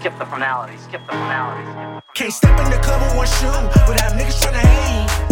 skip the formalities, skip the formalities. Skip the formalities. Can't step in the club with one shoe without niggas tryna hate. I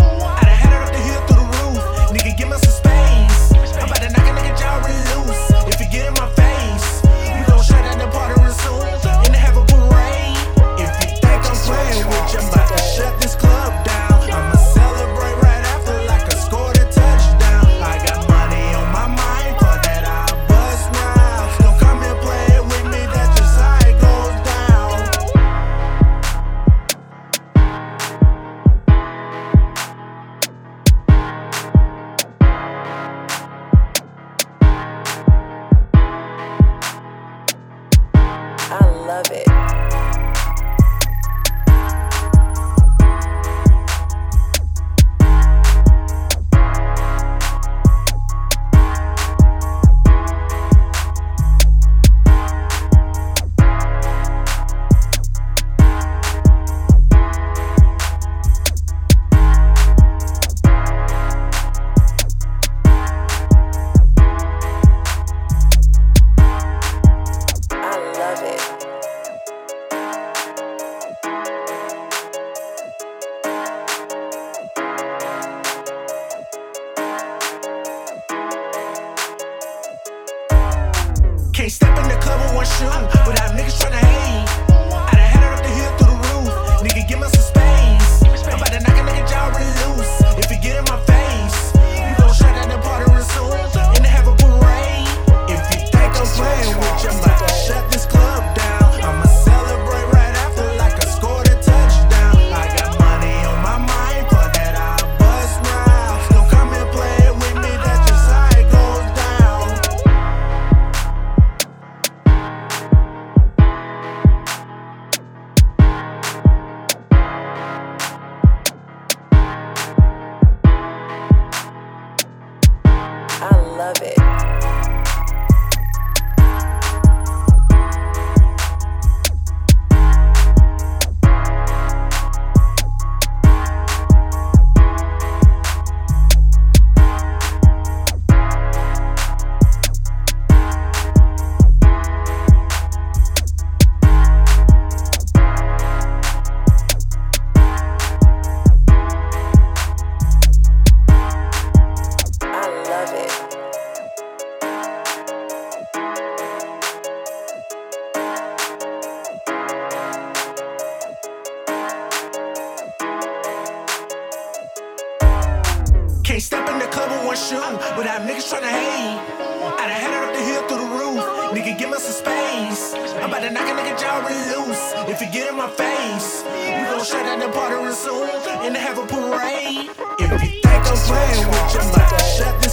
Can't step in the club with one shoe without niggas tryna hate. Love it. Can't step in the club with one shoe without niggas tryna hate. I done had it up the hill through the roof. Nigga, give me some space. I'm about to knock a nigga jaw really loose. If you get in my face, we gon' shut down the party real soon and have a parade. If you think I'm playing with you, I'm about to.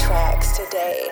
tracks today.